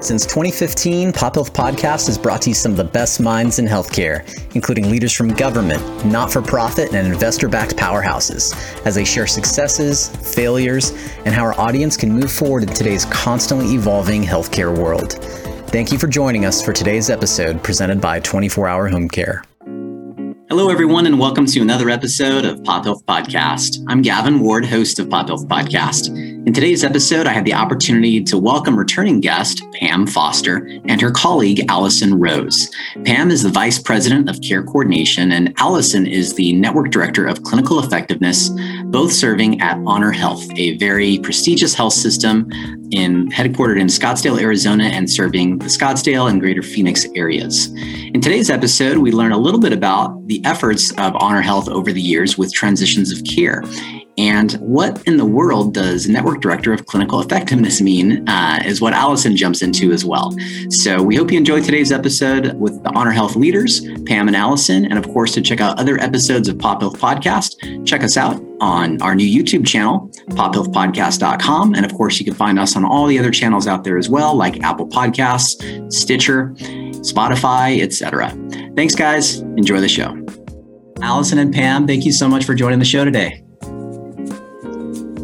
Since 2015, Pop Health Podcast has brought to you some of the best minds in healthcare, including leaders from government, not for profit, and investor backed powerhouses, as they share successes, failures, and how our audience can move forward in today's constantly evolving healthcare world. Thank you for joining us for today's episode presented by 24 Hour Home Care. Hello, everyone, and welcome to another episode of Pop Health Podcast. I'm Gavin Ward, host of Pop Health Podcast. In today's episode, I had the opportunity to welcome returning guest Pam Foster and her colleague Allison Rose. Pam is the Vice President of Care Coordination, and Allison is the Network Director of Clinical Effectiveness, both serving at Honor Health, a very prestigious health system in headquartered in Scottsdale, Arizona, and serving the Scottsdale and Greater Phoenix areas. In today's episode, we learn a little bit about the efforts of Honor Health over the years with transitions of care and what in the world does network director of clinical effectiveness mean? Uh, is what Allison jumps into as well. So we hope you enjoyed today's episode with the Honor Health leaders, Pam and Allison. And of course, to check out other episodes of Pop Health Podcast, check us out on our new YouTube channel, pophealthpodcast.com. And of course, you can find us on all the other channels out there as well, like Apple Podcasts, Stitcher, Spotify, etc. Thanks, guys. Enjoy the show. Allison and Pam, thank you so much for joining the show today.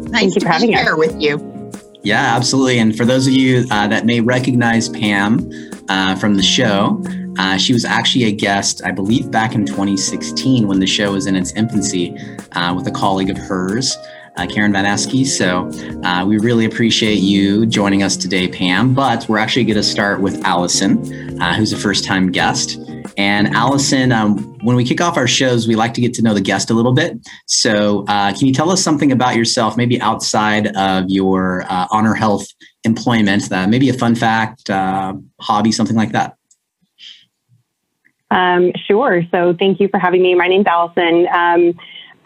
Nice Thank you for having us. with you. Yeah, absolutely. And for those of you uh, that may recognize Pam uh, from the show, uh, she was actually a guest, I believe, back in 2016 when the show was in its infancy uh, with a colleague of hers. Uh, Karen Vanaskie. So uh, we really appreciate you joining us today, Pam. But we're actually going to start with Allison, who's a first time guest. And Allison, um, when we kick off our shows, we like to get to know the guest a little bit. So, uh, can you tell us something about yourself, maybe outside of your uh, Honor Health employment, uh, maybe a fun fact, uh, hobby, something like that? Um, sure. So, thank you for having me. My name's Allison. Um,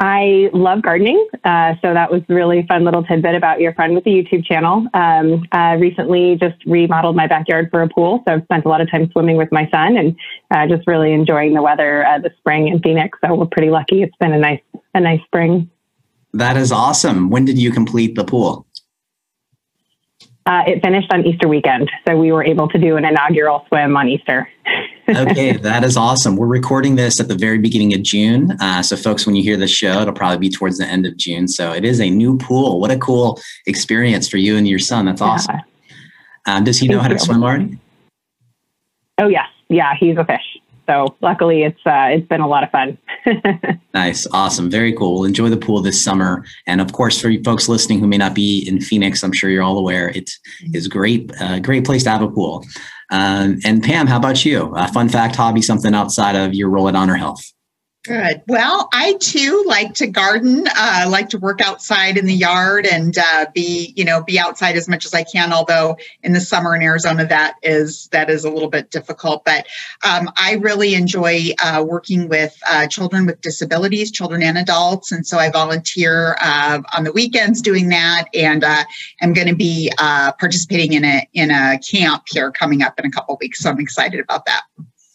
I love gardening. Uh, so that was really fun little tidbit about your friend with the YouTube channel. Um, uh, recently just remodeled my backyard for a pool. So I've spent a lot of time swimming with my son and uh, just really enjoying the weather uh, this spring in Phoenix. So we're pretty lucky. It's been a nice, a nice spring. That is awesome. When did you complete the pool? Uh, it finished on Easter weekend. So we were able to do an inaugural swim on Easter. okay, that is awesome. We're recording this at the very beginning of June. Uh, so, folks, when you hear the show, it'll probably be towards the end of June. So, it is a new pool. What a cool experience for you and your son. That's awesome. Yeah. Um, does he Thank know how you. to swim already? Oh, yes. Yeah, he's a fish. So luckily, it's uh, it's been a lot of fun. nice, awesome, very cool. We'll enjoy the pool this summer, and of course, for you folks listening who may not be in Phoenix, I'm sure you're all aware it is great, uh, great place to have a pool. Um, and Pam, how about you? A fun fact, hobby, something outside of your role at Honor Health? Good. Well, I too like to garden. Uh, like to work outside in the yard and uh, be, you know, be outside as much as I can. Although in the summer in Arizona, that is that is a little bit difficult. But um, I really enjoy uh, working with uh, children with disabilities, children and adults, and so I volunteer uh, on the weekends doing that. And uh, I'm going to be participating in a in a camp here coming up in a couple weeks. So I'm excited about that.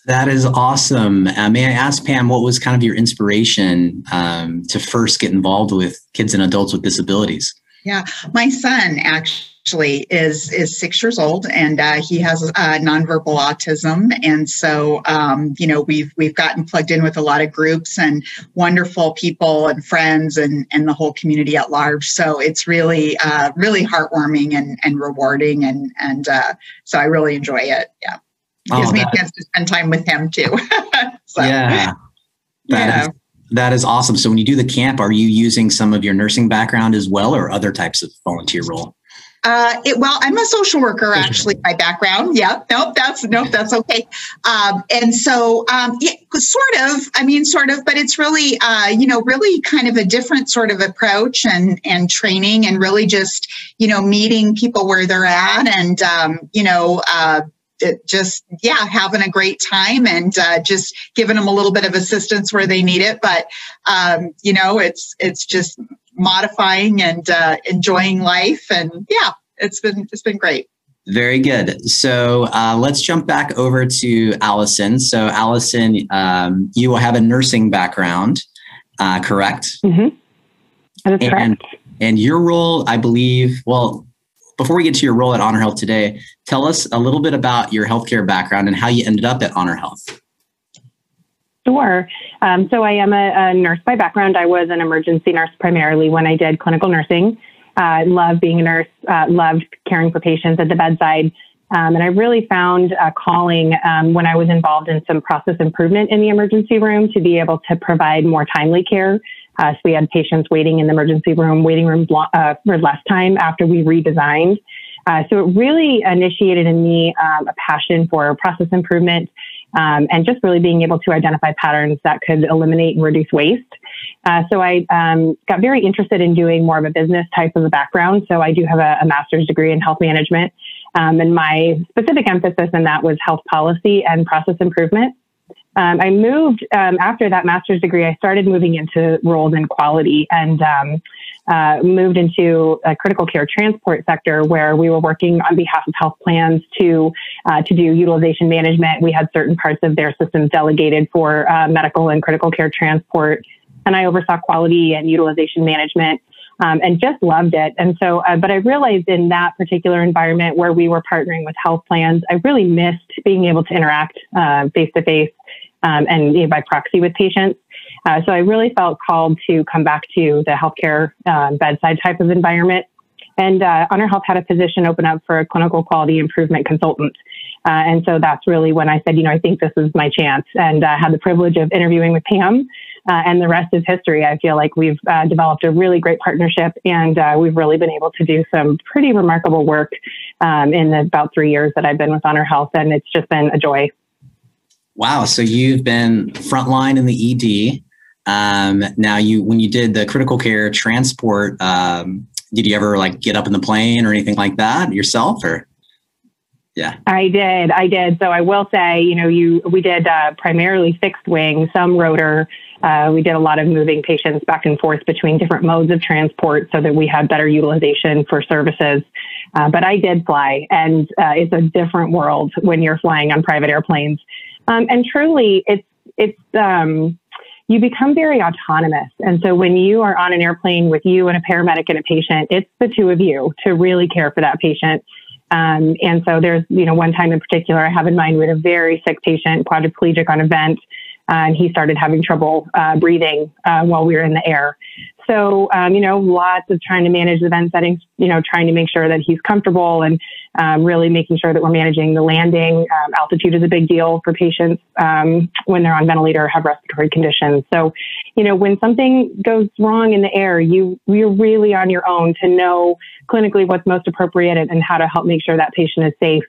That is awesome. Uh, may I ask, Pam, what was kind of your inspiration um, to first get involved with kids and adults with disabilities? Yeah, my son actually is is six years old, and uh, he has uh, nonverbal autism, and so um, you know we've we've gotten plugged in with a lot of groups and wonderful people and friends and and the whole community at large. So it's really uh, really heartwarming and and rewarding, and and uh, so I really enjoy it. Yeah gives oh, me a chance to spend time with him too. so, yeah. That yeah. Is, that is awesome. So when you do the camp, are you using some of your nursing background as well or other types of volunteer role? Uh, it, well, I'm a social worker actually my background. Yeah, nope, that's nope, that's okay. Um, and so, um, yeah, sort of. I mean, sort of, but it's really, uh, you know, really kind of a different sort of approach and and training, and really just, you know, meeting people where they're at, and um, you know, uh, just yeah having a great time and uh, just giving them a little bit of assistance where they need it. But um, you know it's it's just modifying and uh, enjoying life. And yeah it's been it's been great. Very good. So uh, let's jump back over to allison. So allison um, you will have a nursing background uh, correct? Mm-hmm. That is and, correct. and your role i believe well before we get to your role at Honor Health today, tell us a little bit about your healthcare background and how you ended up at Honor Health. Sure. Um, so I am a, a, nurse by background. I was an emergency nurse primarily when I did clinical nursing. I uh, loved being a nurse, uh, loved caring for patients at the bedside. Um, and I really found a calling um, when I was involved in some process improvement in the emergency room to be able to provide more timely care. Uh, so we had patients waiting in the emergency room, waiting room uh, for less time after we redesigned. Uh, so it really initiated in me um, a passion for process improvement um, and just really being able to identify patterns that could eliminate and reduce waste. Uh, so I um, got very interested in doing more of a business type of a background. So I do have a, a master's degree in health management, um, and my specific emphasis in that was health policy and process improvement. Um, I moved um, after that master's degree. I started moving into roles in quality and um, uh, moved into a critical care transport sector where we were working on behalf of health plans to uh, to do utilization management. We had certain parts of their systems delegated for uh, medical and critical care transport, and I oversaw quality and utilization management. Um, and just loved it. And so, uh, but I realized in that particular environment where we were partnering with health plans, I really missed being able to interact face to face and you know, by proxy with patients. Uh, so I really felt called to come back to the healthcare uh, bedside type of environment. And uh, Honor Health had a position open up for a clinical quality improvement consultant. Uh, and so that's really when I said, you know, I think this is my chance. And I uh, had the privilege of interviewing with Pam. Uh, and the rest is history. I feel like we've developed a really great partnership, and we've really been able to do some pretty remarkable work um, in the about three years that I've been with Honor Health, and it's just been a joy. Wow! So you've been frontline in the ED, um, now, you when you did the critical care transport, um, did you ever like get up in the plane or anything like that yourself, or? Yeah, I did. I did. So I will say, you know, you we did uh, primarily fixed wing, some rotor. Uh, we did a lot of moving patients back and forth between different modes of transport so that we had better utilization for services. Uh, but I did fly, and uh, it's a different world when you're flying on private airplanes. Um, and truly, it's it's um, you become very autonomous. And so when you are on an airplane with you and a paramedic and a patient, it's the two of you to really care for that patient. Um, and so there's, you know, one time in particular I have in mind, we had a very sick patient, quadriplegic on a vent, uh, and he started having trouble uh, breathing uh, while we were in the air. So, um, you know, lots of trying to manage the vent settings, you know, trying to make sure that he's comfortable and um, really making sure that we're managing the landing. Um, altitude is a big deal for patients um, when they're on ventilator or have respiratory conditions. So, you know, when something goes wrong in the air, you, you're really on your own to know clinically what's most appropriate and, and how to help make sure that patient is safe.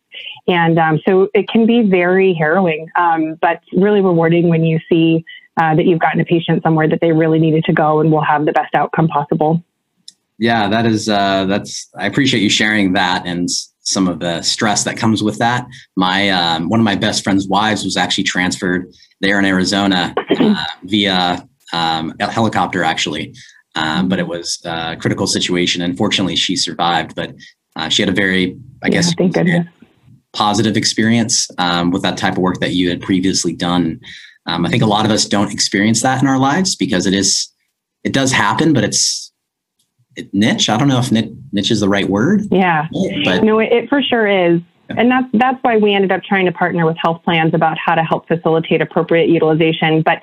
And um, so it can be very harrowing, um, but really rewarding when you see uh, that you've gotten a patient somewhere that they really needed to go and will have the best outcome possible. Yeah, that is uh, that's. I appreciate you sharing that and some of the stress that comes with that. My um, one of my best friend's wives was actually transferred there in Arizona uh, via um, a helicopter, actually. Um, but it was a critical situation. Unfortunately, she survived, but uh, she had a very, I yeah, guess, positive experience um, with that type of work that you had previously done. Um, I think a lot of us don't experience that in our lives because it is it does happen, but it's it, niche. I don't know if niche is the right word. Yeah, but no, it, it for sure is. And that's that's why we ended up trying to partner with health plans about how to help facilitate appropriate utilization. But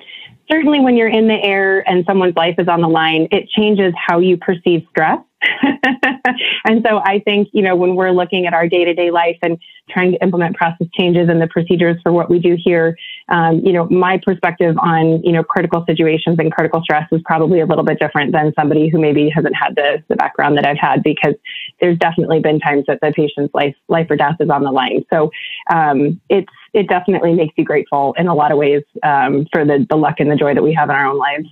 certainly when you're in the air and someone's life is on the line, it changes how you perceive stress. and so I think, you know, when we're looking at our day to day life and trying to implement process changes and the procedures for what we do here, um, you know, my perspective on, you know, critical situations and critical stress is probably a little bit different than somebody who maybe hasn't had the, the background that I've had because there's definitely been times that the patient's life, life or death is on the line. So um, it's, it definitely makes you grateful in a lot of ways um, for the, the luck and the joy that we have in our own lives.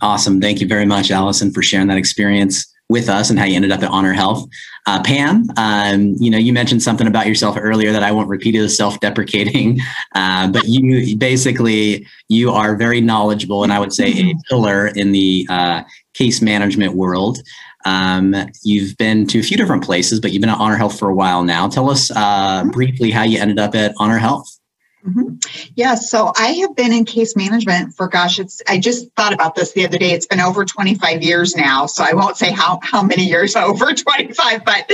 Awesome. Thank you very much, Allison, for sharing that experience with us and how you ended up at Honor Health. Uh, Pam, um, you know, you mentioned something about yourself earlier that I won't repeat as self-deprecating, uh, but you basically you are very knowledgeable and I would say a pillar in the uh, case management world. Um, you've been to a few different places, but you've been at Honor Health for a while now. Tell us uh, briefly how you ended up at Honor Health. Mm-hmm. Yeah, so I have been in case management for gosh, it's I just thought about this the other day. It's been over 25 years now, so I won't say how how many years over 25, but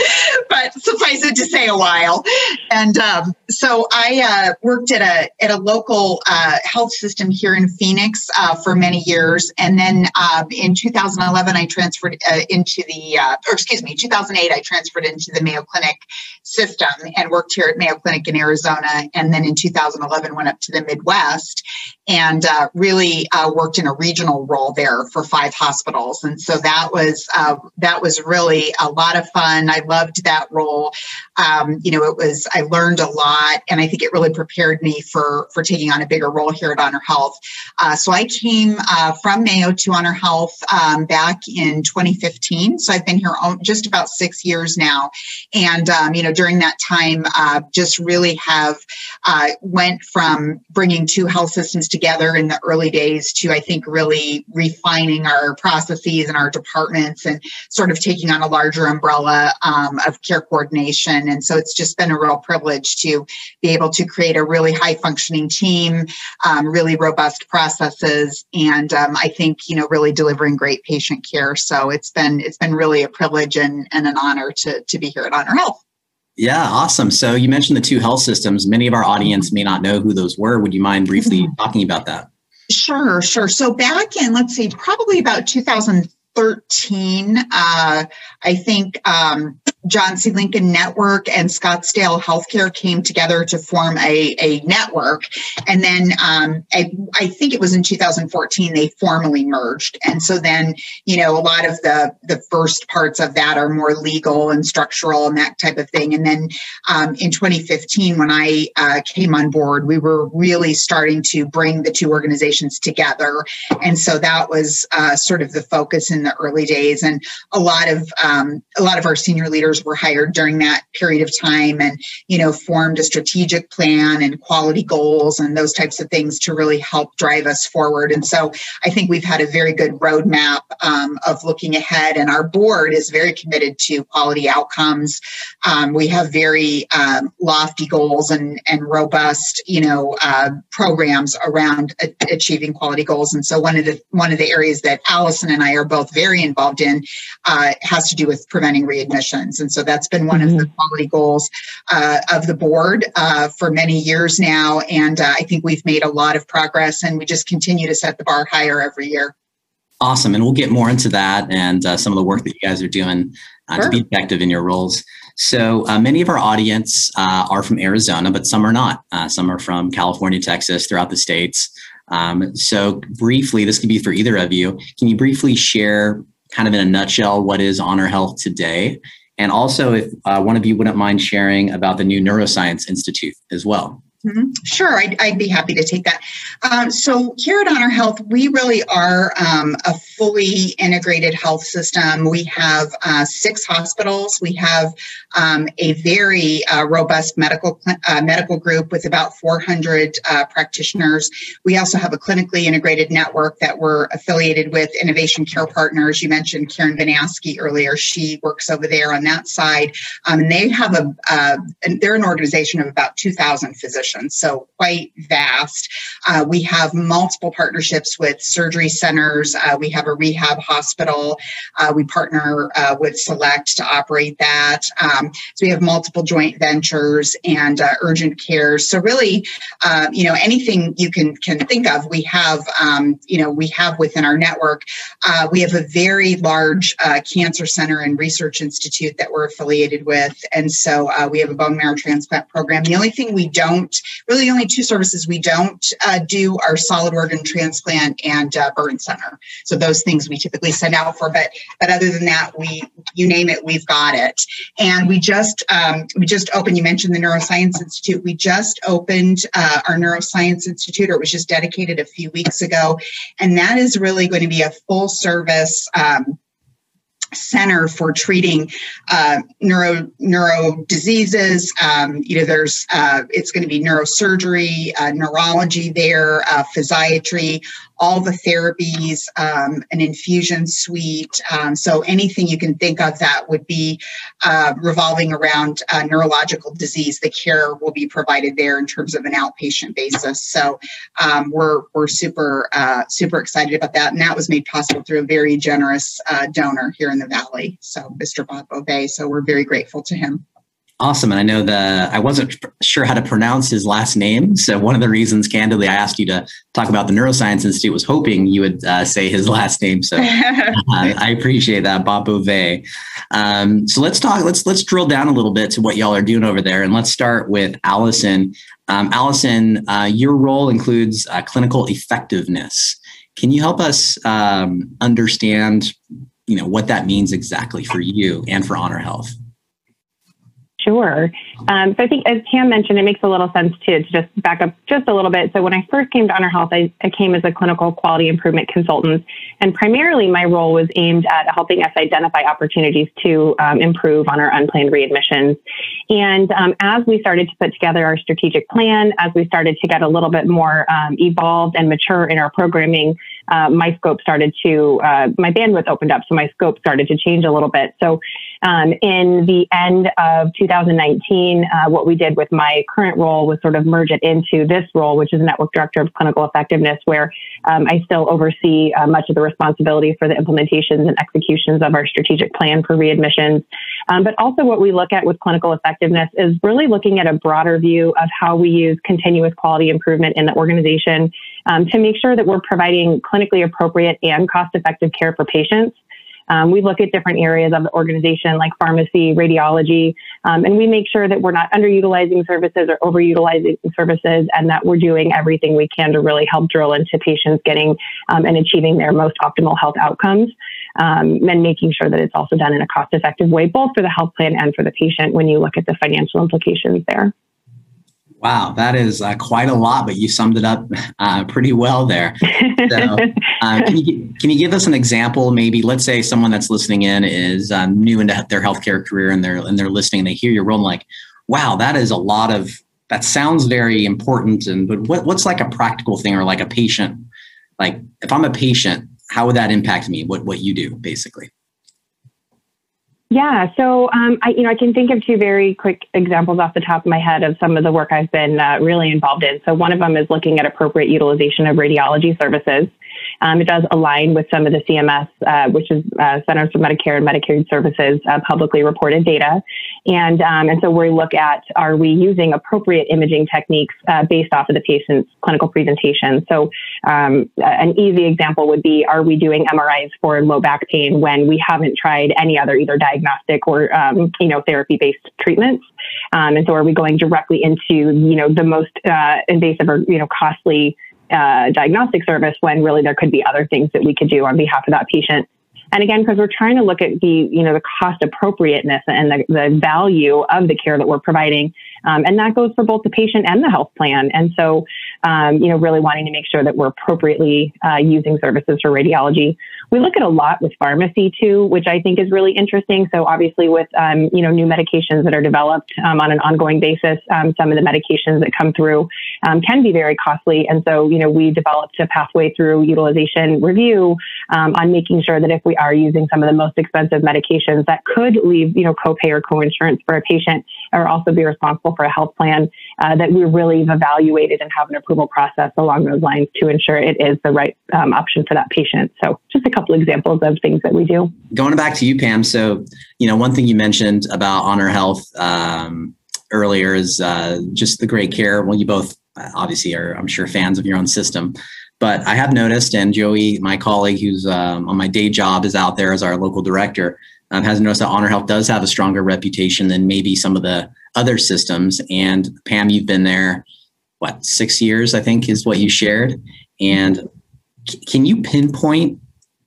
but suffice it to say a while. And um, so I uh, worked at a at a local uh, health system here in Phoenix uh, for many years, and then um, in 2011 I transferred uh, into the uh, or excuse me, 2008 I transferred into the Mayo Clinic system and worked here at Mayo Clinic in Arizona, and then in 2000 2011 went up to the Midwest and uh, really uh, worked in a regional role there for five hospitals. And so that was uh, that was really a lot of fun. I loved that role. Um, you know, it was I learned a lot, and I think it really prepared me for for taking on a bigger role here at Honor Health. Uh, so I came uh, from Mayo to Honor Health um, back in 2015. So I've been here just about six years now, and um, you know during that time, uh, just really have went went from bringing two health systems together in the early days to, I think, really refining our processes and our departments and sort of taking on a larger umbrella um, of care coordination. And so it's just been a real privilege to be able to create a really high functioning team, um, really robust processes, and um, I think, you know, really delivering great patient care. So it's been it's been really a privilege and, and an honor to, to be here at Honor Health. Yeah, awesome. So you mentioned the two health systems. Many of our audience may not know who those were. Would you mind briefly mm-hmm. talking about that? Sure, sure. So back in, let's see, probably about 2013, uh, I think um, John C. Lincoln Network and Scottsdale Healthcare came together to form a, a network. And then um, I, I, think it was in 2014 they formally merged. And so then, you know, a lot of the, the first parts of that are more legal and structural and that type of thing. And then um, in 2015, when I uh, came on board, we were really starting to bring the two organizations together. And so that was uh, sort of the focus in the early days. And a lot of um, a lot of our senior leaders leaders were hired during that period of time and you know formed a strategic plan and quality goals and those types of things to really help drive us forward. And so i think we've had a very good roadmap um, of looking ahead and our board is very committed to quality outcomes. Um, we have very um, lofty goals and and robust you know uh, programs around a- achieving quality goals. And so one of the one of the areas that allison and i are both very involved in uh, has to do with preventing readmissions and so that's been one mm-hmm. of the mm-hmm. quality goals uh, of the board uh, for many years now. And uh, I think we've made a lot of progress and we just continue to set the bar higher every year. Awesome. And we'll get more into that and uh, some of the work that you guys are doing uh, sure. to be effective in your roles. So uh, many of our audience are from Arizona, but some are not. some are from California, Texas, throughout the states. Um, so briefly, this could be for either of you. Can you briefly share kind of in a nutshell what is honor health today and also, if uh, one of you wouldn't mind sharing about the new Neuroscience Institute as well. Mm-hmm. Sure, I'd, I'd, be happy to take that. Um, so, here at Honor Health, we really are um, a fully integrated health system. We have uh, six hospitals. We have um, a very uh, robust medical uh, medical group with about 400 uh, practitioners. We also have a clinically integrated network that we're affiliated with Innovation Care Partners. You mentioned Karen Vanaskie earlier. She works over there on that side, um, and they have a uh, they're an organization of about 2,000 physicians so quite vast. Uh, we have multiple partnerships with surgery centers. Uh, we have a rehab hospital. Uh, we partner uh, with Select to operate that. Um, so we have multiple joint ventures and uh, urgent care. So really, uh, you know, anything you can can think of, we have. Um, you know, we have within our network. we have a very large cancer center and research institute that we're affiliated with, and so we have a bone marrow transplant program. The only thing we don't really the only two services we don't uh, do are solid organ transplant and uh, burn center. So those things we typically send out for, but but other than that, we you name it, we've got it. And we just um, we just opened. You mentioned the Neuroscience Institute. We just opened uh, our Neuroscience Institute, or it was just dedicated a few weeks ago, and that is really going to be a full service. Um, center for treating uh, neuro neuro diseases. Um, you know, there's uh, it's going to be neurosurgery, uh, neurology there, uh, physiatry, all the therapies, um, an infusion suite. Um, so anything you can think of that would be uh, revolving around uh, neurological disease, the care will be provided there in terms of an outpatient basis. So um, we're we're super super excited about that, and that was made possible through a very generous donor here in the valley. So Mr. Bob Bove. So we're very grateful to him. Awesome. And I know the I wasn't sure how to pronounce his last name. So one of the reasons, candidly, I asked you to talk about the Neuroscience Institute was hoping you would uh, say his last name. So uh, I appreciate that, Bob Bove. Um, so let's talk. Let's let's drill down a little bit to what y'all are doing over there, and let's start with Allison. Um, Allison, uh, your role includes uh, clinical effectiveness. Can you help us um, understand, you know, what that means exactly for you and for Honor Health? Sure. Um, so I think, as Pam mentioned, it makes a little sense to, to just back up just a little bit. So when I first came to Honor Health, I, I came as a clinical quality improvement consultant, and primarily my role was aimed at helping us identify opportunities to um, improve on our unplanned readmissions. And um, as we started to put together our strategic plan, as we started to get a little bit more um, evolved and mature in our programming, uh, my scope started to, uh, my bandwidth opened up, so my scope started to change a little bit. So um, in the end of 2019, uh, what we did with my current role was sort of merge it into this role, which is Network Director of Clinical Effectiveness, where um, I still oversee uh, much of the responsibility for the implementations and executions of our strategic plan for readmissions. Um, but also, what we look at with clinical effectiveness is really looking at a broader view of how we use continuous quality improvement in the organization um, to make sure that we're providing clinically appropriate and cost effective care for patients. Um, we look at different areas of the organization like pharmacy, radiology, um, and we make sure that we're not underutilizing services or overutilizing services and that we're doing everything we can to really help drill into patients getting um, and achieving their most optimal health outcomes. Um, and making sure that it's also done in a cost effective way, both for the health plan and for the patient when you look at the financial implications there. Wow, that is uh, quite a lot, but you summed it up uh, pretty well there. So, uh, can, you, can you give us an example? Maybe, let's say someone that's listening in is um, new into their healthcare career and they're and they're listening and they hear your role, and like, wow, that is a lot of. That sounds very important, and but what, what's like a practical thing or like a patient? Like, if I'm a patient, how would that impact me? What what you do, basically? Yeah, so um, I, you know, I can think of two very quick examples off the top of my head of some of the work I've been uh, really involved in. So one of them is looking at appropriate utilization of radiology services. Um, it does align with some of the CMS, uh, which is uh, Centers for Medicare and Medicaid Services, uh, publicly reported data. And, um, and so we look at are we using appropriate imaging techniques uh, based off of the patient's clinical presentation? So um, an easy example would be are we doing MRIs for low back pain when we haven't tried any other either diagnostic or um, you know therapy based treatments? Um, and so are we going directly into you know the most uh, invasive or you know costly uh, diagnostic service when really there could be other things that we could do on behalf of that patient. And again, because we're trying to look at the, you know, the cost appropriateness and the, the value of the care that we're providing. Um, and that goes for both the patient and the health plan. And so, um, you know, really wanting to make sure that we're appropriately uh, using services for radiology. We look at a lot with pharmacy too, which I think is really interesting. So obviously with, um, you know, new medications that are developed um, on an ongoing basis, um, some of the medications that come through um, can be very costly. And so, you know, we developed a pathway through utilization review um, on making sure that if we are using some of the most expensive medications that could leave, you know, copay or co-insurance for a patient or also be responsible for a health plan, uh, that we really evaluated and have an approval process along those lines to ensure it is the right option for that patient. So just a couple examples of things that we do. Going back to you, Pam. So, you know, one thing you mentioned about Honor Health um, earlier is uh, just the great care. Well, you both uh, obviously are, I'm sure, fans of your own system. But I have noticed, and Joey, my colleague who's um, on my day job, is out there as our local director, um, has noticed that Honor Health does have a stronger reputation than maybe some of the other systems. And Pam, you've been there, what, six years, I think is what you shared. And can you pinpoint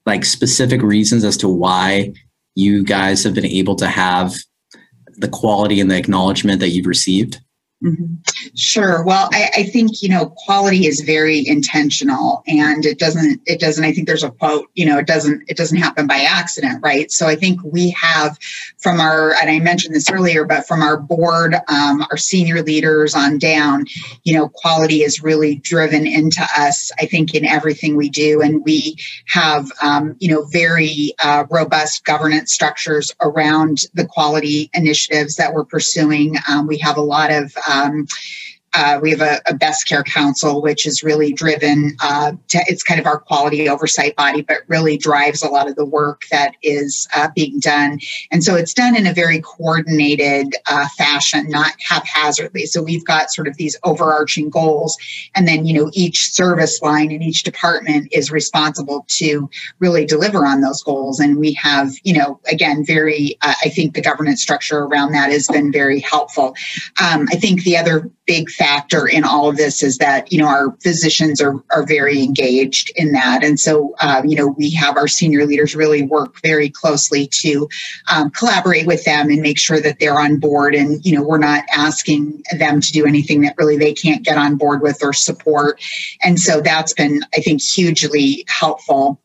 like specific reasons as to why you guys have been able to have the quality and the acknowledgement that you've received? Mm-hmm. Sure. Well, I, I, think you know quality is very intentional, and it doesn't. It doesn't. I think there's a quote. You know, it doesn't. It doesn't happen by accident, right? So I think we have from our, and I mentioned this earlier, but from our board, um, our senior leaders on down, you know, quality is really driven into us. I think in everything we do, and we have um, you know very uh, robust governance structures around the quality initiatives that we're pursuing. Um, we have a lot of um, uh, we have a, a, best care council, which is really driven. Uh, to, it's kind of our quality oversight body, but really drives a lot of the work that is uh, being done. And so it's done in a very coordinated uh, fashion, not haphazardly. So we've got sort of these overarching goals, and then you know each service line and each department is responsible to really deliver on those goals. And we have, you know, again, very. Uh, I think the governance structure around that has been very helpful. Um, I think the other big factor in all of this is that you know our physicians are are very engaged in that, and so uh, you know we have our senior leaders really work very closely to um, collaborate with them and make sure that they're on board, and you know we're not asking them to do anything that really they can't get on board with or support, and so that's been I think hugely helpful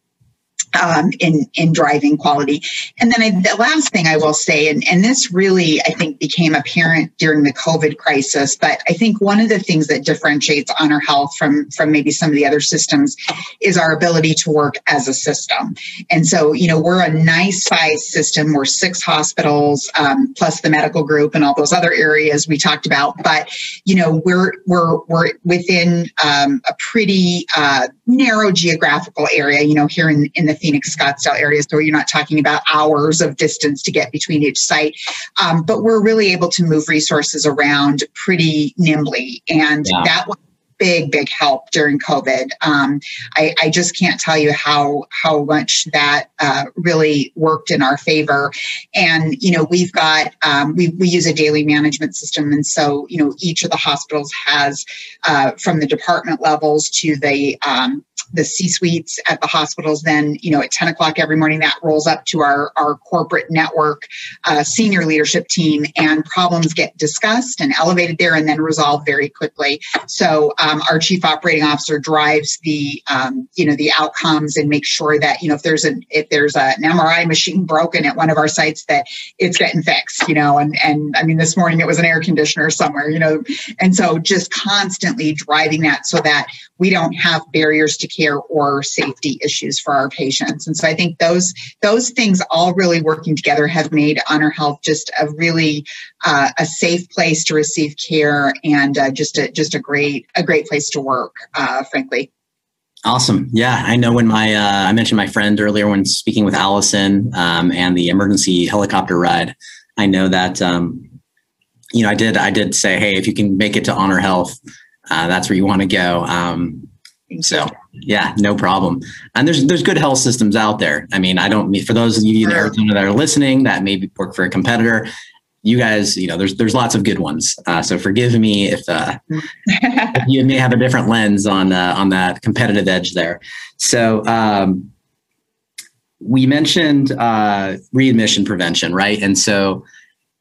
um, in in driving quality. And then I, the last thing I will say, and, and this really I think became apparent during the COVID crisis, but I think one of the things that differentiates Honor Health from from maybe some of the other systems is our ability to work as a system. And so you know we're a nice size system. We're six hospitals um, plus the medical group and all those other areas we talked about. But you know we're we're we're within um, a pretty uh, narrow geographical area. You know here in in the Phoenix Scottsdale area. So you're not talking about hours of distance to get between each site. Um, but we're really able to move resources around pretty nimbly. And yeah. that big, big help during COVID. Um, I, I, just can't tell you how how much that uh, really worked in our favor. And you know, we've got um, we we use a daily management system, and so you know, each of the hospitals has uh, from the department levels to the um, the C suites at the hospitals. Then, you know, at 10 o'clock every morning, that rolls up to our, our corporate network uh, senior leadership team, and problems get discussed and elevated there and then resolved very quickly. So, um, our chief operating officer drives the, um, you know, the outcomes and makes sure that, you know, if there's an if there's a, an MRI machine broken at one of our sites, that it's getting fixed, you know, and and I mean, this morning it was an air conditioner somewhere, you know, and so just constantly driving that so that we don't have barriers to care or safety issues for our patients. And so I think those those things all really working together have made Honor Health just a really uh, a safe place to receive care and uh, just a just a great a great place to work, uh, frankly. Awesome. Yeah, I know when my uh, I mentioned my friend earlier when speaking with Allison um, and the emergency helicopter ride. I know that um, you know I did I did say, hey, if you can make it to Honor Health, uh, that's where you want to go. Um, so yeah, no problem. And there's there's good health systems out there. I mean, I don't mean for those of you in Arizona that are listening that maybe work for a competitor. You guys, you know, there's there's lots of good ones. Uh, so forgive me if, uh, if, you may have a different lens on uh, on that competitive edge there. So um, we mentioned uh, readmission prevention, right? And so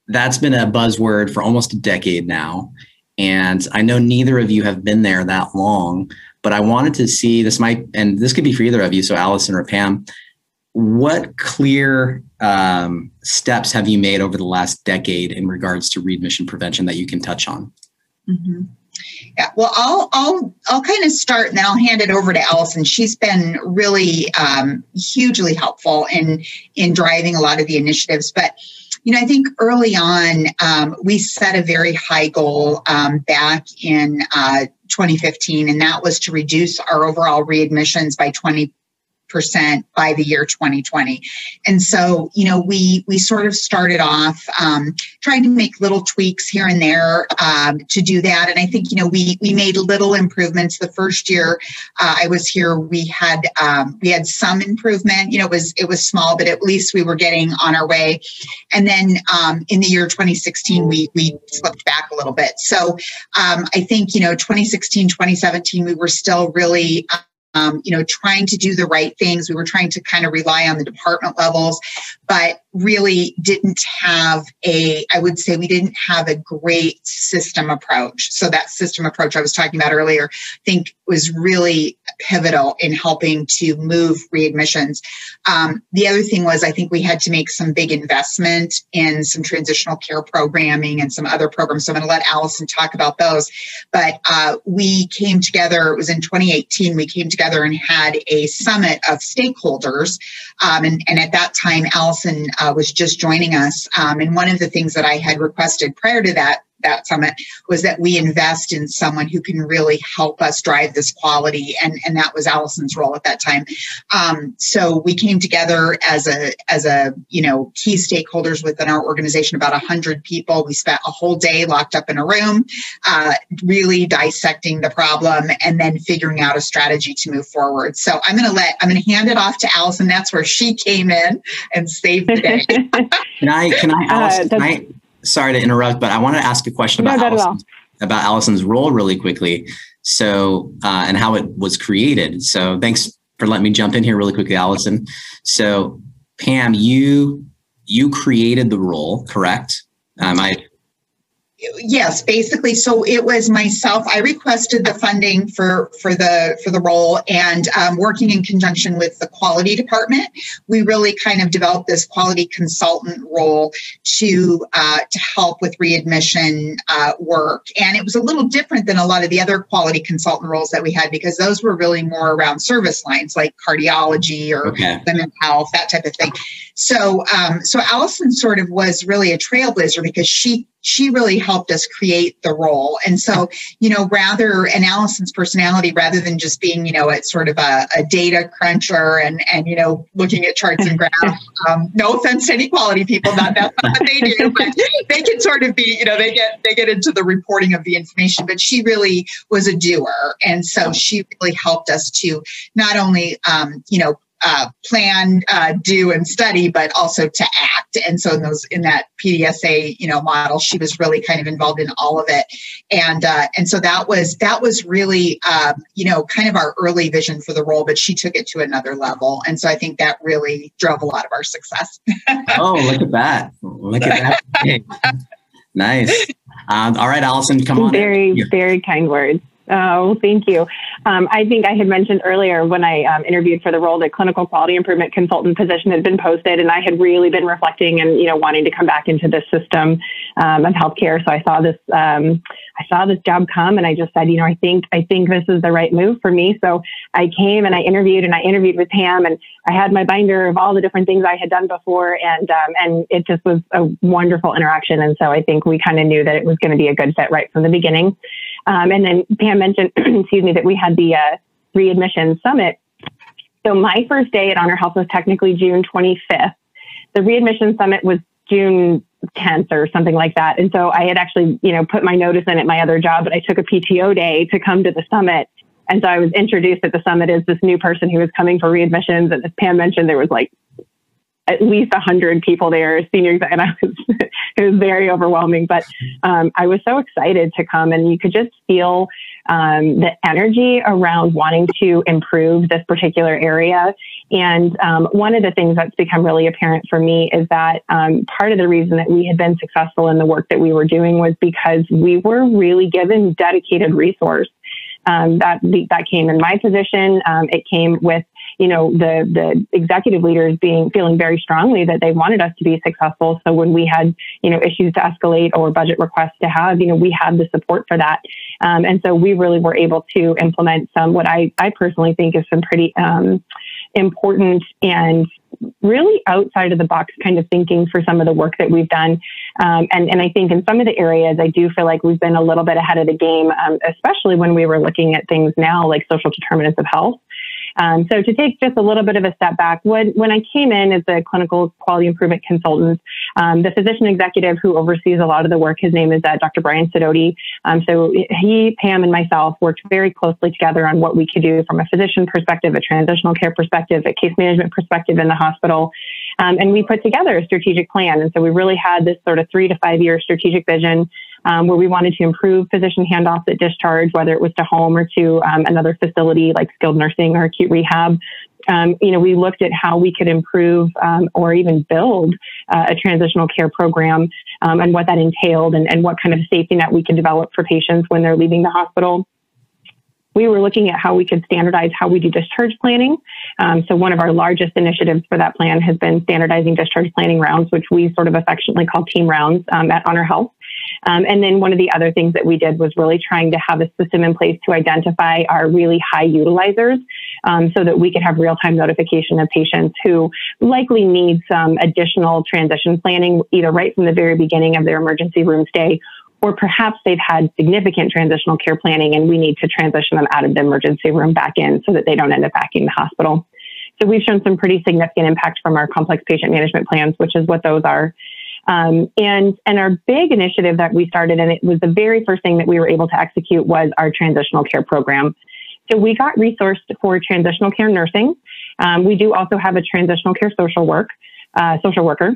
that's been a buzzword for almost a decade now. And I know neither of you have been there that long, but I wanted to see this might, and this could be for either of you, so Allison or Pam, what clear um, steps have you made over the last decade in regards to readmission prevention that you can touch on? Mm-hmm. Yeah, well, I'll I'll I'll kind of start and then I'll hand it over to Allison. She's been really um, hugely helpful in in driving a lot of the initiatives, but you know, I think early on, um, we set a very high goal um, back in uh, 2015, and that was to reduce our overall readmissions by 20 percent by the year 2020 and so you know we we sort of started off um, trying to make little tweaks here and there um, to do that. And i think you know we we made little improvements. The first year uh, i was here we had um, we had some improvement. You know it was it was small but at least we were getting on our way. And then um, in the year 2016 we we slipped back a little bit. So um, i think you know 2016 2017 we were still really um, you know, trying to do the right things. We were trying to kind of rely on the department levels, but really didn't have a, I would say we didn't have a great system approach. So that system approach I was talking about earlier, I think was really pivotal in helping to move readmissions. Um, the other thing was I think we had to make some big investment in some transitional care programming and some other programs. So I'm going to let Allison talk about those. But uh, we came together, it was in 2018, we came together and had a summit of stakeholders. Um, and, and at that time, Allison uh, was just joining us. Um, and one of the things that I had requested prior to that that summit was that we invest in someone who can really help us drive this quality and and that was allison's role at that time. Um, so we came together as a as a you know key stakeholders within our organization about 100 people. We spent a whole day locked up in a room uh, really dissecting the problem and then figuring out a strategy to move forward. So i'm going to let i'm going to hand it off to allison. That's where she came in and saved the day. Can i can i, Allison, uh, can I sorry to interrupt, but I want to ask a question about no, about Allison's role really quickly. So, uh, and how it was created. So, thanks for letting me jump in here really quickly, Allison. So, Pam, you you created the role, correct? Um, I yes basically so it was myself. I requested the funding for for the for the role and um, working in conjunction with the quality department we really kind of developed this quality consultant role to uh, to help with readmission uh, work. And it was a little different than a lot of the other quality consultant roles that we had because those were really more around service lines like cardiology or okay. women's health that type of thing. So um, so allison sort of was really a trailblazer because she she really helped us create the role. And so, you know, rather and Allison's personality, rather than just being, you know, at sort of a, a data cruncher and and you know looking at charts and graphs. Um, no offense to any quality people, not that's not what they do, but they can sort of be, you know, they get they get into the reporting of the information. But she really was a doer, and so she really helped us to not only, um, you know, uh, plan, uh, do, and study, but also to act. And so in those in that PDSA you know model, she was really kind of involved in all of it, and uh, and so that was that was really um, you know kind of our early vision for the role, but she took it to another level, and so I think that really drove a lot of our success. oh, look at that! Look at that! nice. Um, all right, Allison, come on. Very, very kind words. Oh, thank you. Um, I think I had mentioned earlier when I um, interviewed for the role that clinical quality improvement consultant position had been posted, and I had really been reflecting and you know wanting to come back into this system um, of healthcare. So I saw this, um, I saw this job come, and I just said, you know, I think I think this is the right move for me. So I came and I interviewed, and I interviewed with Pam, and I had my binder of all the different things I had done before, and um, and it just was a wonderful interaction. And so I think we kind of knew that it was going to be a good fit right from the beginning. Um, and then Pam mentioned, excuse me, that we had the uh, readmission summit. So my first day at Honor Health was technically June 25th. The readmission summit was June 10th or something like that. And so I had actually, you know, put my notice in at my other job, but I took a PTO day to come to the summit. And so I was introduced at the summit as this new person who was coming for readmissions. And as Pam mentioned, there was like at least 100 people there, seniors, and I was, it was very overwhelming. But um, I was so excited to come, and you could just feel um, the energy around wanting to improve this particular area. And um, one of the things that's become really apparent for me is that um, part of the reason that we had been successful in the work that we were doing was because we were really given dedicated resource. Um, that that came in my position. Um, it came with you know, the the executive leaders being feeling very strongly that they wanted us to be successful. So when we had, you know, issues to escalate or budget requests to have, you know, we had the support for that. Um, and so we really were able to implement some what I, I personally think is some pretty um, important and really outside of the box kind of thinking for some of the work that we've done. Um, and, and I think in some of the areas, I do feel like we've been a little bit ahead of the game, um, especially when we were looking at things now like social determinants of health. Um, so to take just a little bit of a step back, when, when I came in as a clinical quality improvement consultant, um, the physician executive who oversees a lot of the work, his name is uh, Dr. Brian Sidoti. Um, so he, Pam, and myself worked very closely together on what we could do from a physician perspective, a transitional care perspective, a case management perspective in the hospital. Um, and we put together a strategic plan. And so we really had this sort of three to five year strategic vision um, where we wanted to improve physician handoffs at discharge, whether it was to home or to um, another facility like skilled nursing or acute rehab. um, you know, we looked at how we could improve um, or even build uh, a transitional care program um, and what that entailed and, and what kind of safety net we could develop for patients when they're leaving the hospital we were looking at how we could standardize how we do discharge planning. Um, so one of our largest initiatives for that plan has been standardizing discharge planning rounds, which we sort of affectionately call team rounds um, at Honor Health. Um, and then one of the other things that we did was really trying to have a system in place to identify our really high utilizers um, so that we could have real time notification of patients who likely need some additional transition planning, either right from the very beginning of their emergency room stay or perhaps they've had significant transitional care planning and we need to transition them out of the emergency room back in so that they don't end up back in the hospital. So we've shown some pretty significant impact from our complex patient management plans, which is what those are. Um, and and our big initiative that we started, and it was the very first thing that we were able to execute, was our transitional care program. So we got resourced for transitional care nursing. Um, we do also have a transitional care social work, uh, social worker,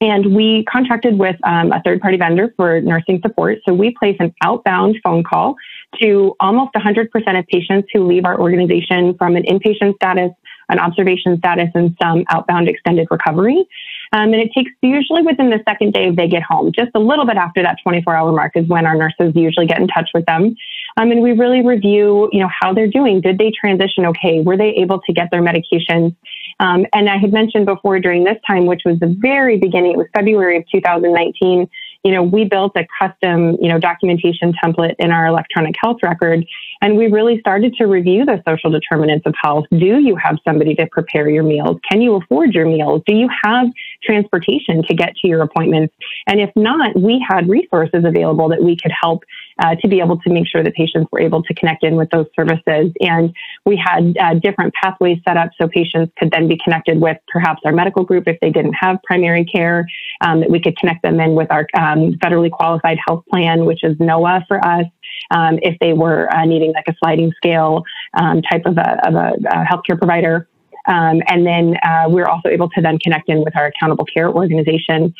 and we contracted with um, a third party vendor for nursing support. So we place an outbound phone call to almost 100% of patients who leave our organization from an inpatient status, an observation status, and some outbound extended recovery. Um, and it takes usually within the second day they get home. Just a little bit after that 24 hour mark is when our nurses usually get in touch with them. Um, and we really review, you know, how they're doing. Did they transition okay? Were they able to get their medications? Um, and I had mentioned before during this time, which was the very beginning, it was February of 2019, you know, we built a custom, you know, documentation template in our electronic health record. And we really started to review the social determinants of health. Do you have somebody to prepare your meals? Can you afford your meals? Do you have transportation to get to your appointments? And if not, we had resources available that we could help uh, to be able to make sure that patients were able to connect in with those services. And we had uh, different pathways set up so patients could then be connected with perhaps our medical group if they didn't have primary care, um, that we could connect them in with our um, federally qualified health plan, which is NOAH for us. Um, if they were uh, needing like a sliding scale um, type of a, of a, a healthcare provider. Um, and then uh, we're also able to then connect in with our accountable care organization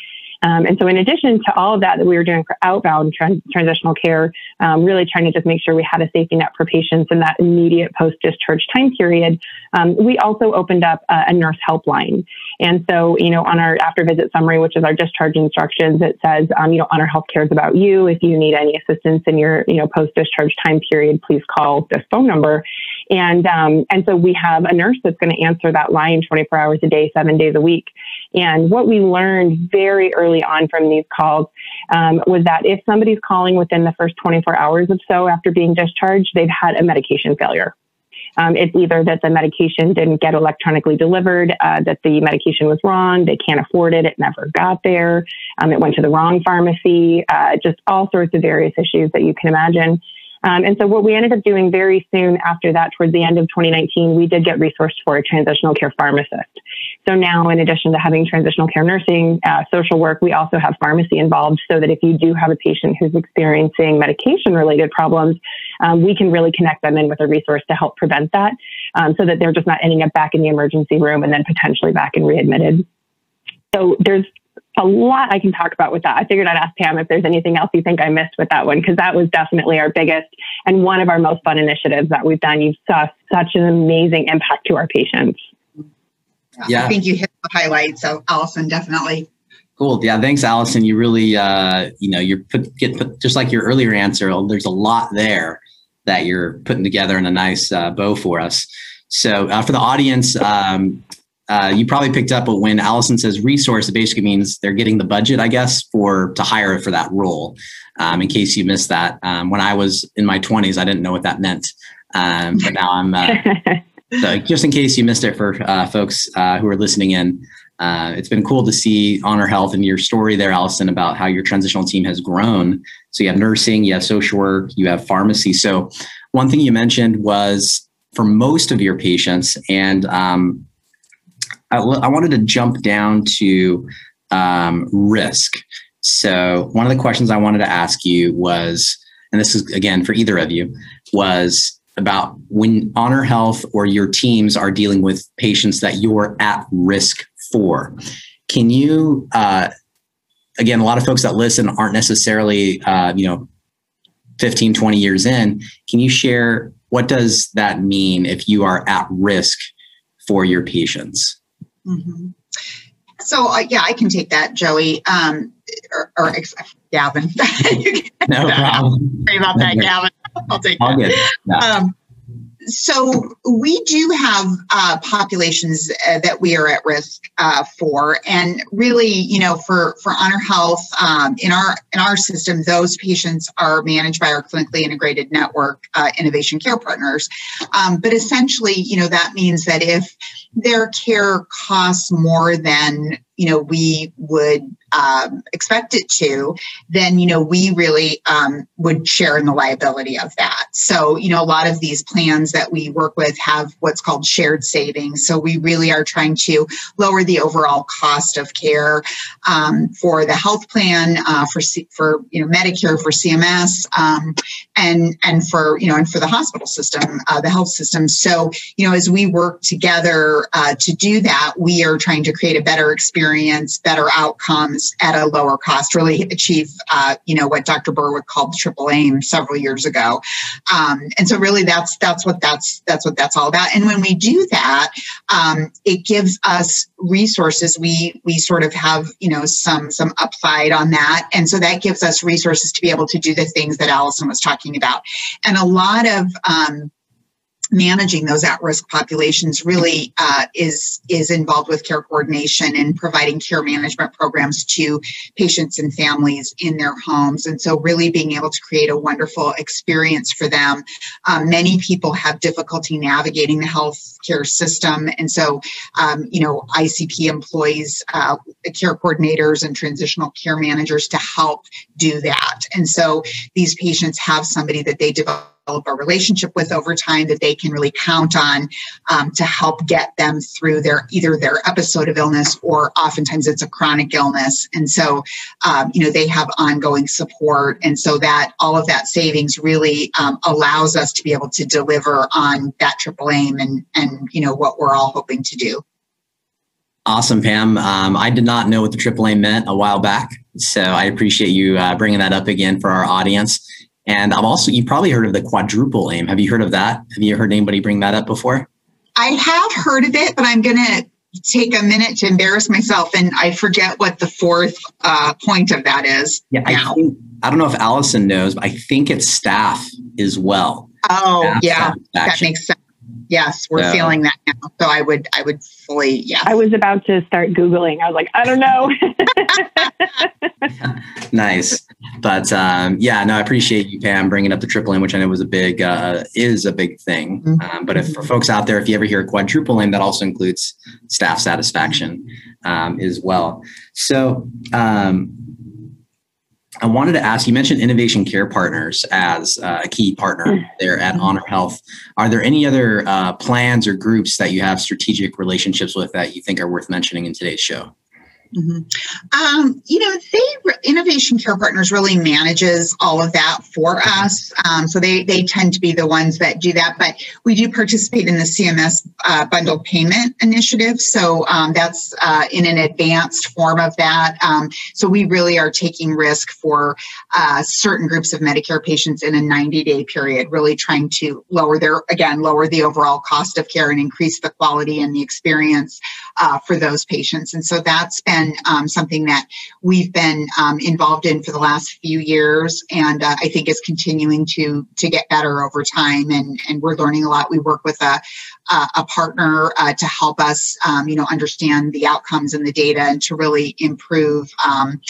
um, and so, in addition to all of that that we were doing for outbound trans- transitional care, um, really trying to just make sure we had a safety net for patients in that immediate post discharge time period, um, we also opened up a, a, nurse helpline. And so, you know, on our after visit summary, which is our discharge instructions, it says, um, you know, Honor Health cares about you. If you need any assistance in your, you know, post discharge time period, please call this phone number. And um, and so we have a nurse that's going to answer that line 24 hours a day, seven days a week. And what we learned very early on from these calls um, was that if somebody's calling within the first 24 hours or so after being discharged, they've had a medication failure. Um, it's either that the medication didn't get electronically delivered, uh, that the medication was wrong, they can't afford it, it never got there, um, it went to the wrong pharmacy, uh, just all sorts of various issues that you can imagine. Um, and so what we ended up doing very soon after that, towards the end of 2019, we did get resourced for a transitional care pharmacist. So now, in addition to having transitional care nursing, uh, social work, we also have pharmacy involved so that if you do have a patient who's experiencing medication related problems, um, we can really connect them in with a resource to help prevent that um, so that they're just not ending up back in the emergency room and then potentially back and readmitted. So there's a lot I can talk about with that. I figured I'd ask Pam if there's anything else you think I missed with that one, because that was definitely our biggest and one of our most fun initiatives that we've done. You saw such an amazing impact to our patients. Yeah. I think you hit the highlights. So Allison, definitely. Cool. Yeah. Thanks, Allison. You really, uh, you know, you're put, get put, just like your earlier answer, there's a lot there that you're putting together in a nice uh, bow for us. So uh, for the audience, um, uh, you probably picked up but when Allison says resource, it basically means they're getting the budget, I guess, for to hire for that role. Um, in case you missed that, um, when I was in my 20s, I didn't know what that meant, um, but now I'm. Uh, so just in case you missed it for uh, folks uh, who are listening in, uh, it's been cool to see Honor Health and your story there, Allison, about how your transitional team has grown. So you have nursing, you have social work, you have pharmacy. So one thing you mentioned was for most of your patients, and um, I, I wanted to jump down to um, risk. So one of the questions I wanted to ask you was, and this is again for either of you, was about when Honor Health or your teams are dealing with patients that you're at risk for. Can you, uh, again, a lot of folks that listen aren't necessarily, uh, you know, 15, 20 years in. Can you share what does that mean if you are at risk for your patients? Mm-hmm. So uh, yeah, I can take that, Joey, um, or, or Gavin. no problem. Sorry about that, Gavin. I'll take All that. good. Yeah. Um, so we do have uh, populations uh, that we are at risk uh, for, and really, you know, for for Honor Health um, in our in our system, those patients are managed by our clinically integrated network, uh, Innovation Care Partners. Um, but essentially, you know, that means that if their care costs more than you know we would um, expect it to then you know we really um, would share in the liability of that. So you know a lot of these plans that we work with have what's called shared savings. So we really are trying to lower the overall cost of care um, for the health plan uh, for C- for you know medicare for cms um, and and for you know and for the hospital system uh, the health system. So you know as we work together uh, to do that we are trying to create a better experience better outcomes at a lower cost. Really achieve uh, you know what dr berwick called the triple aim several years ago. Um, and so really that's that's what that's that's what that's all about. And when we do that um, it gives us resources. We we sort of have you know some some upside on that. And so that gives us resources to be able to do the things that allison was talking about. And a lot of um, managing those at-risk populations really uh, is is involved with care coordination and providing care management programs to patients and families in their homes. And so really being able to create a wonderful experience for them. Um, many people have difficulty navigating the health care system. And so um, you know icp employs uh, care coordinators and transitional care managers to help do that. And so these patients have somebody that they develop develop a relationship with over time that they can really count on um, to help get them through their either their episode of illness or oftentimes it's a chronic illness and so um, you know they have ongoing support and so that all of that savings really um, allows us to be able to deliver on that triple aim and and you know what we're all hoping to do Awesome, Pam. Um, I did not know what the triple aim meant a while back, so I appreciate you uh, bringing that up again for our audience. And I'm also, you probably heard of the quadruple aim. Have you heard of that? Have you heard anybody bring that up before? I have heard of it, but I'm going to take a minute to embarrass myself and I forget what the fourth uh, point of that is. Yeah, now. I, think, I don't know if Allison knows, but I think it's staff as well. Oh, Staff yeah, that makes sense. Yes, we're So- feeling that now. So I would, I would fully, yeah. I was about to start Googling. I was like, I don't know. nice. But um, yeah, no, I appreciate you, Pam, bringing up the triple aim, which I know was a big, uh, is a big thing. Mhm. Um, but if for folks out there, if you ever hear quadruple aim, that also includes staff satisfaction um, as well. So um, I wanted to ask, you mentioned Innovation Care Partners as uh, a key partner there at Honor Health. Are there any other uh, plans or groups that you have strategic relationships with that you think are worth mentioning in today's show? Mhm. Um, you know, they Innovation Care Partners really manages all of that for us. Um, so they they tend to be the ones that do that. But we do participate in the CMS uh, bundled payment initiative. So um, that's uh, in an advanced form of that. Um, so we really are taking risk for uh, certain groups of Medicare patients in a 90 day period, really trying to lower their again lower the overall cost of care and increase the quality and the experience uh, for those patients. And so that's been um, something that we've been um, involved in for the last few years, and uh, I think is continuing to to get better over time. And and we're learning a lot. We work with a a, a partner uh, to help us, um, you know, understand the outcomes and the data, and to really improve um,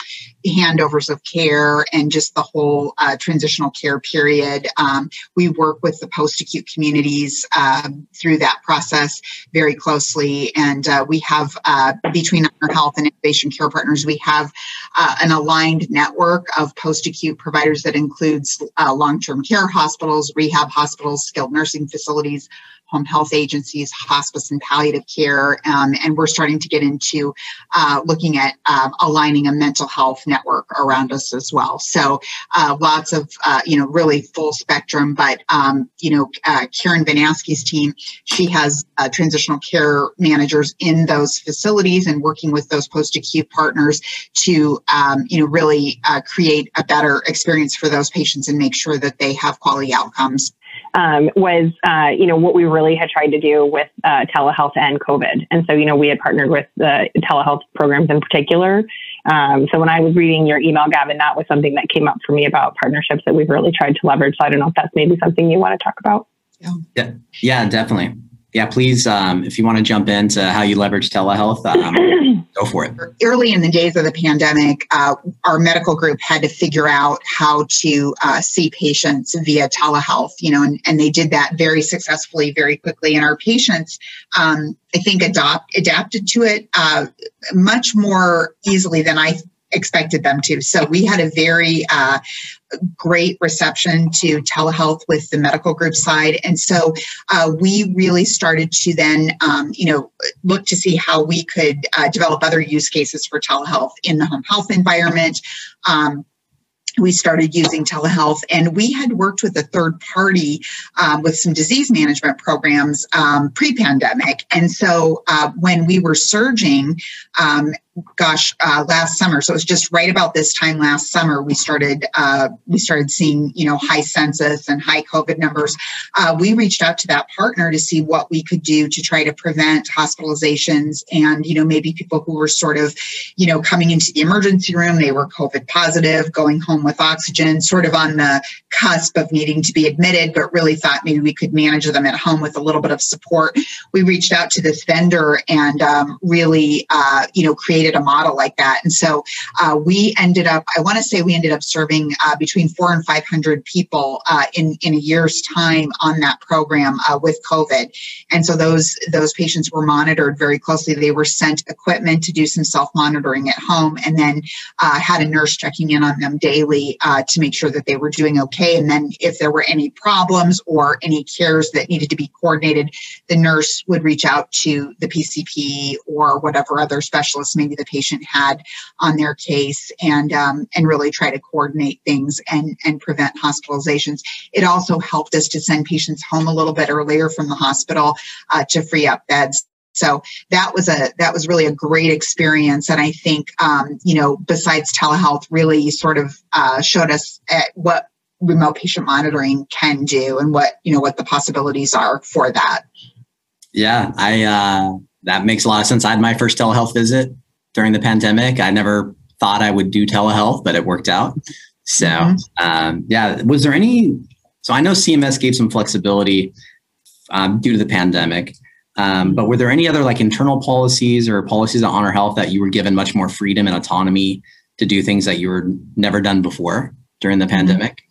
handovers of care and just the whole uh, transitional care period. Um, we work with the post-acute communities um, through that process very closely, and uh, we have uh, between Honor Health and innovation care partners, we have uh, an aligned network of post-acute providers that includes uh, long-term care hospitals, rehab hospitals, skilled nursing facilities home health agencies, hospice and palliative care, um, and we're starting to get into uh, looking at um, aligning a mental health network around us as well. So uh, lots of uh, you know really full spectrum, but um, you know uh, Karen Vanaskie's team, she has uh, transitional care managers in those facilities and working with those post-acute partners to um, you know really uh, create a better experience for those patients and make sure that they have quality outcomes. Um, was, uh, you know, what we really had tried to do with uh, telehealth and COVID. And so, you know, we had partnered with the telehealth programs in particular. Um, so when I was reading your email, Gavin, that was something that came up for me about partnerships that we've really tried to leverage. So I don't know if that's maybe something you want to talk about. Yeah, yeah, definitely yeah, please, um, if you want to jump into how you leverage telehealth, um, go for it. Early in the days of the pandemic, uh, our medical group had to figure out how to uh, see patients via telehealth, you know, and, and they did that very successfully, very quickly. And our patients, um, I think, adopt adapted to it uh, much more easily than I expected them to. So we had a very uh, great reception to telehealth with the medical group side. And so uh, we really started to then, um, you know, look to see how we could uh, develop other use cases for telehealth in the home health environment. Um, we started using telehealth and we had worked with a third party um, with some disease management programs um, pre-pandemic and so uh, when we were surging um, gosh uh, last summer. So it was just right about this time last summer we started uh, we started seeing you know high census and high covid numbers. Uh, we reached out to that partner to see what we could do to try to prevent hospitalizations and you know maybe people who were sort of you know coming into the emergency room they were covid positive going home with oxygen sort of on the cusp of needing to be admitted but really thought maybe we could manage them at home with a little bit of support. We reached out to this vendor and um, really uh, you know created created a model like that. And so uh, we ended up, I want to say we ended up serving uh, between four and 500 people uh, in, in a year's time on that program uh, with COVID. And so those, those patients were monitored very closely. They were sent equipment to do some self monitoring at home and then uh, had a nurse checking in on them daily uh, to make sure that they were doing okay. And then if there were any problems or any cares that needed to be coordinated, the nurse would reach out to the PCP or whatever other specialist the patient had on their case and um, and really try to coordinate things and and prevent hospitalizations. It also helped us to send patients home a little bit earlier from the hospital uh, to free up beds so that was a that was really a great experience, and I think um, you know besides telehealth, really sort of uh, showed us what remote patient monitoring can do and what you know what the possibilities are for that. Yeah, I uh, that makes a lot of sense. I had my first telehealth visit during the pandemic. I never thought I would do telehealth, but it worked out. So, mm-hmm. um, yeah, was there any? So I know CMS gave some flexibility um, due to the pandemic, um, but were there any other like internal policies or policies on Honor Health that you were given much more freedom and autonomy to do things that you were never done before during the mm-hmm. pandemic?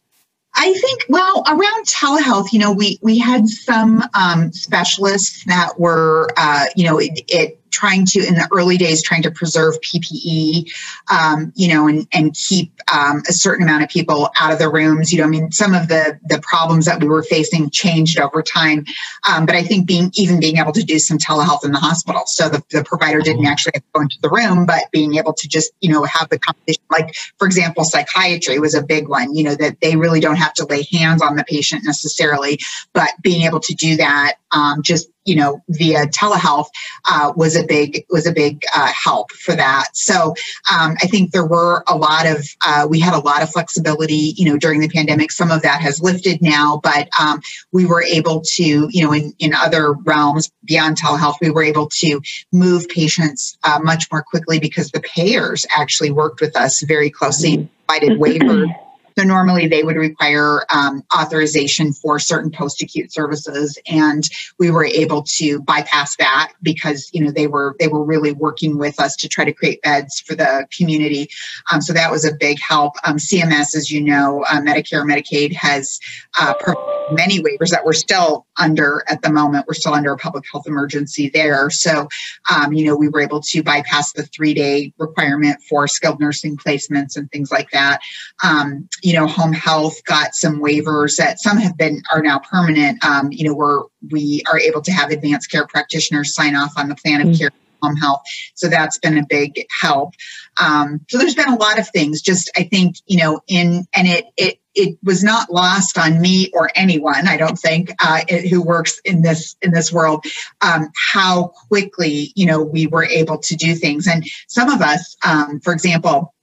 I think, well, around telehealth, you know, we we had some um, specialists that were, uh, you know, it, it trying to in the early days trying to preserve ppe um, you know and, and keep um, a certain amount of people out of the rooms you know i mean some of the the problems that we were facing changed over time um, but i think being even being able to do some telehealth in the hospital so the, the provider didn't mm-hmm. actually have to go into the room but being able to just you know have the conversation like for example psychiatry was a big one you know that they really don't have to lay hands on the patient necessarily but being able to do that um, just you know via telehealth uh, was a big was a big uh, help for that. So um, i think there were a lot of uh, we had a lot of flexibility you know during the pandemic. Some of that has lifted now but um, we were able to you know in, in other realms beyond telehealth we were able to move patients uh, much more quickly because the payers actually worked with us very closely provided waivers so normally they would require um, authorization for certain post-acute services, and we were able to bypass that because you know they were they were really working with us to try to create beds for the community. Um, so that was a big help. Um, CMS, as you know, uh, Medicare, Medicaid has uh, many waivers that we're still under at the moment. We're still under a public health emergency there. So, um, you know, we were able to bypass the three day requirement for skilled nursing placements and things like that. Um, you know, home health got some waivers that some have been are now permanent. Um, you know, we're we are able to have advanced care practitioners sign off on the plan of mm-hmm. care home health. So that's been a big help. Um, so there's been a lot of things. Just I think you know in and it it it was not lost on me or anyone i don't think uh, it, who works in this in this world um, how quickly you know we were able to do things and some of us um, for example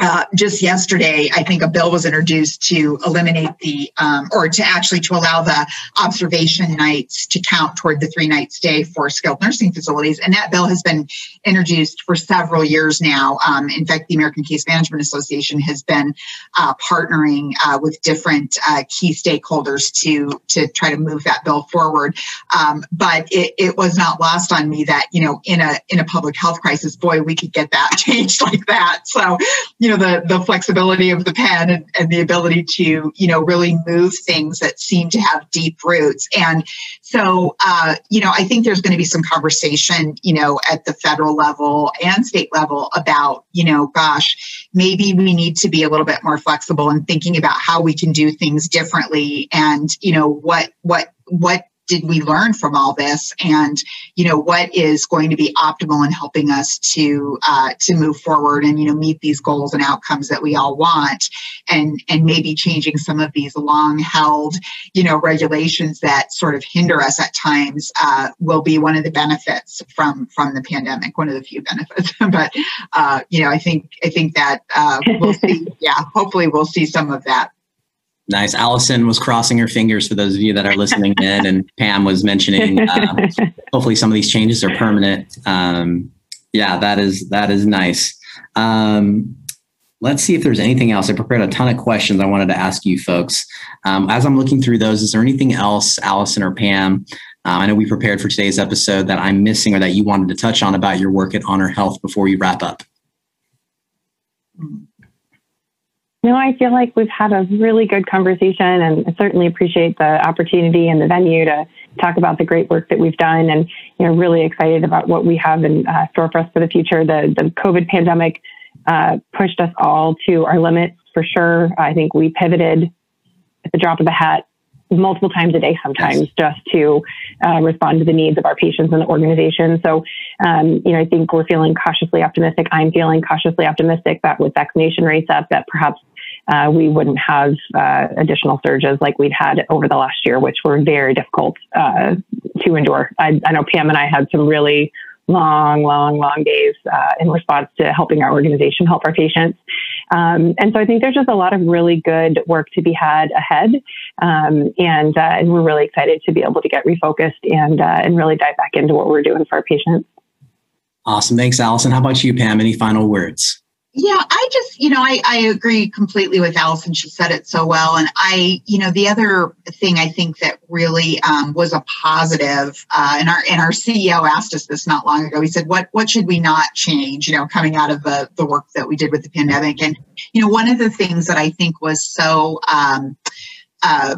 uh, just yesterday, I think a bill was introduced to eliminate the, um, or to actually to allow the observation nights to count toward the three night stay for skilled nursing facilities. And that bill has been introduced for several years now. Um, in fact, the American Case Management Association has been uh, partnering uh, with different uh, key stakeholders to to try to move that bill forward. Um, but it, it was not lost on me that you know in a in a public health crisis, boy, we could get that changed like that. So you know the the flexibility of the pen and, and the ability to you know really move things that seem to have deep roots. And so uh, you know i think there's going to be some conversation you know at the federal level and state level about you know gosh maybe we need to be a little bit more flexible in thinking about how we can do things differently and you know what what what did we learn from all this? And you know what is going to be optimal in helping us to uh, to move forward and you know meet these goals and outcomes that we all want? And and maybe changing some of these long held you know regulations that sort of hinder us at times uh, will be one of the benefits from from the pandemic one of the few benefits. But uh, you know i think i think that uh, we'll see. Yeah hopefully we'll see some of that Nice. Allison was crossing her fingers for those of you that are listening in, and Pam was mentioning. Uh, hopefully, some of these changes are permanent. Um, yeah, that is that is nice. Um, let's see if there's anything else. I prepared a ton of questions I wanted to ask you folks. Um, as I'm looking through those, is there anything else, Allison or Pam? Uh, I know we prepared for today's episode that I'm missing or that you wanted to touch on about your work at Honor Health before we wrap up. Mm-hmm. No, I feel like we've had a really good conversation and I certainly appreciate the opportunity and the venue to talk about the great work that we've done and you know really excited about what we have in uh, store for us for the future. The the COVID pandemic uh, pushed us all to our limits for sure. I think we pivoted at the drop of a hat multiple times a day sometimes yes. just to uh, respond to the needs of our patients and the organization. So, um, you know, I think we're feeling cautiously optimistic. I'm feeling cautiously optimistic that with vaccination rates up, that perhaps uh, we wouldn't have uh, additional surges like we'd had over the last year, which were very difficult uh, to endure. I, I know Pam and I had some really long, long, long days uh, in response to helping our organization help our patients. Um, and so I think there's just a lot of really good work to be had ahead. Um, and, uh, and we're really excited to be able to get refocused and, uh, and really dive back into what we're doing for our patients. Awesome. Thanks, Allison. How about you, Pam? Any final words? Yeah, I just, you know, I, I agree completely with Allison. She said it so well. And I, you know, the other thing I think that really um, was a positive, uh, and our and our CEO asked us this not long ago. He said, "What what should we not change?" You know, coming out of the the work that we did with the pandemic. And you know, one of the things that I think was so um, uh,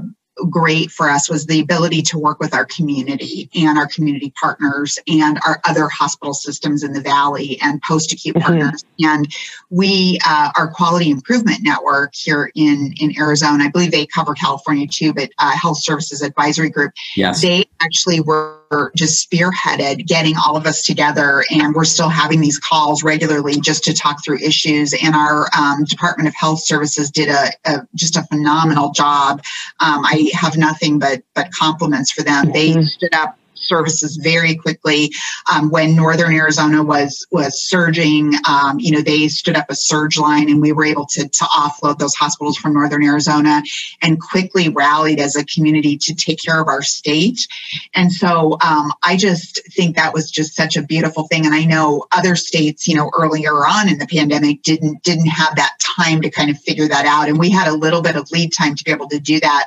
great for us was the ability to work with our community and our community partners and our other hospital systems in the valley and post acute mm-hmm. partners. And we, uh, our quality improvement network here in in Arizona, I believe they cover California too, but uh, Health Services Advisory Group, yes. they actually were just spearheaded getting all of us together and we're still having these calls regularly just to talk through issues and our um, department of health services did a, a just a phenomenal job um, i have nothing but but compliments for them they mm-hmm. stood up services very quickly. Um, when Northern Arizona was was surging, um, you know, they stood up a surge line, and we were able to to offload those hospitals from Northern Arizona, and quickly rallied as a community to take care of our state. And so um, I just think that was just such a beautiful thing. And I know other states, you know, earlier on in the pandemic didn't didn't have that time to kind of figure that out, and we had a little bit of lead time to be able to do that.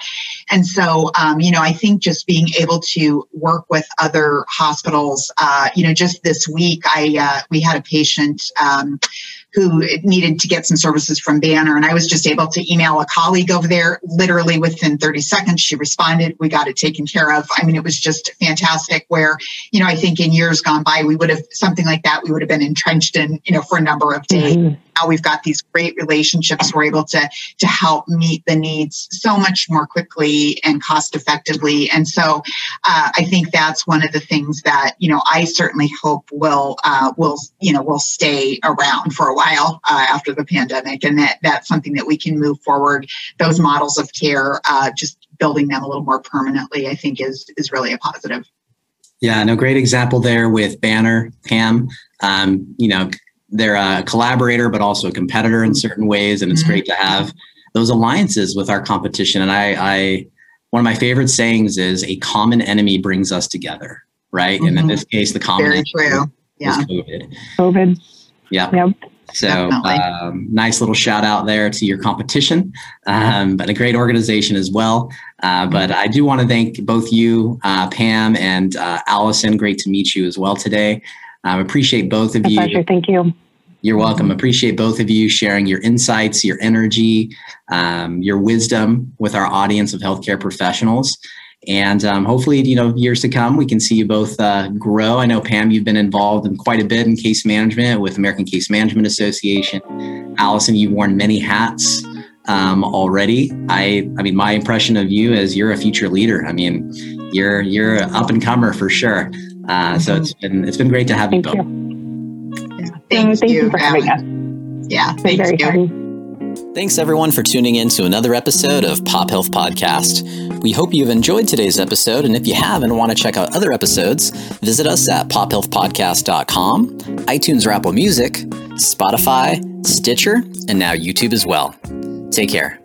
And so, um, you know, I think just being able to work with other hospitals. Uh, you know, just this week, I uh, we had a patient um, who needed to get some services from Banner. And I was just able to email a colleague over there literally within 30 seconds. She responded. We got it taken care of. I mean, it was just fantastic where, you know, I think in years gone by, we would have something like that. We would have been entrenched in, you know, for a number of days. Mm-hmm. Now we've got these great relationships. We're able to, to help meet the needs so much more quickly and cost effectively. And so uh, I think that's one of the things that, you know, I certainly hope will, uh, will, you know, will stay around for a while uh, after the pandemic, and that that's something that we can move forward. Those models of care, uh, just building them a little more permanently, I think is is really a positive. Yeah, no, great example there with Banner, Pam. Um, you know, they're a collaborator, but also a competitor in certain ways. And it's mm-hmm. great to have those alliances with our competition. And I, I, one of my favorite sayings is a common enemy brings us together. Right. Mm-hmm. And in mm-hmm. this case, the common Very enemy true. Yeah. COVID. COVID. Yeah. Yep. So um, nice little shout out there to your competition, um, but a great organization as well. Uh, but I do want to thank both you, uh, Pam and uh, Allison. Great to meet you as well today. I appreciate both of My you. Pleasure. Thank you. You're welcome. Appreciate both of you sharing your insights, your energy, um, your wisdom with our audience of healthcare professionals. And um, hopefully, you know, years to come, we can see you both uh, grow. I know Pam, you've been involved in quite a bit in case management with American Case Management Association. Allison, you've worn many hats um, already. I, I mean, my impression of you is you're a future leader. I mean, you're you're an up and comer for sure. Uh, so it's been it's been great to have thank you both. Yeah, thank, thank you, you for having us. Yeah, thank you. Fun. Thanks everyone for tuning in to another episode of Pop Health Podcast. We hope you've enjoyed today's episode, and if you have and want to check out other episodes, visit us at pophealthpodcast.com, iTunes or Apple Music, Spotify, Stitcher, and now YouTube as well. Take care.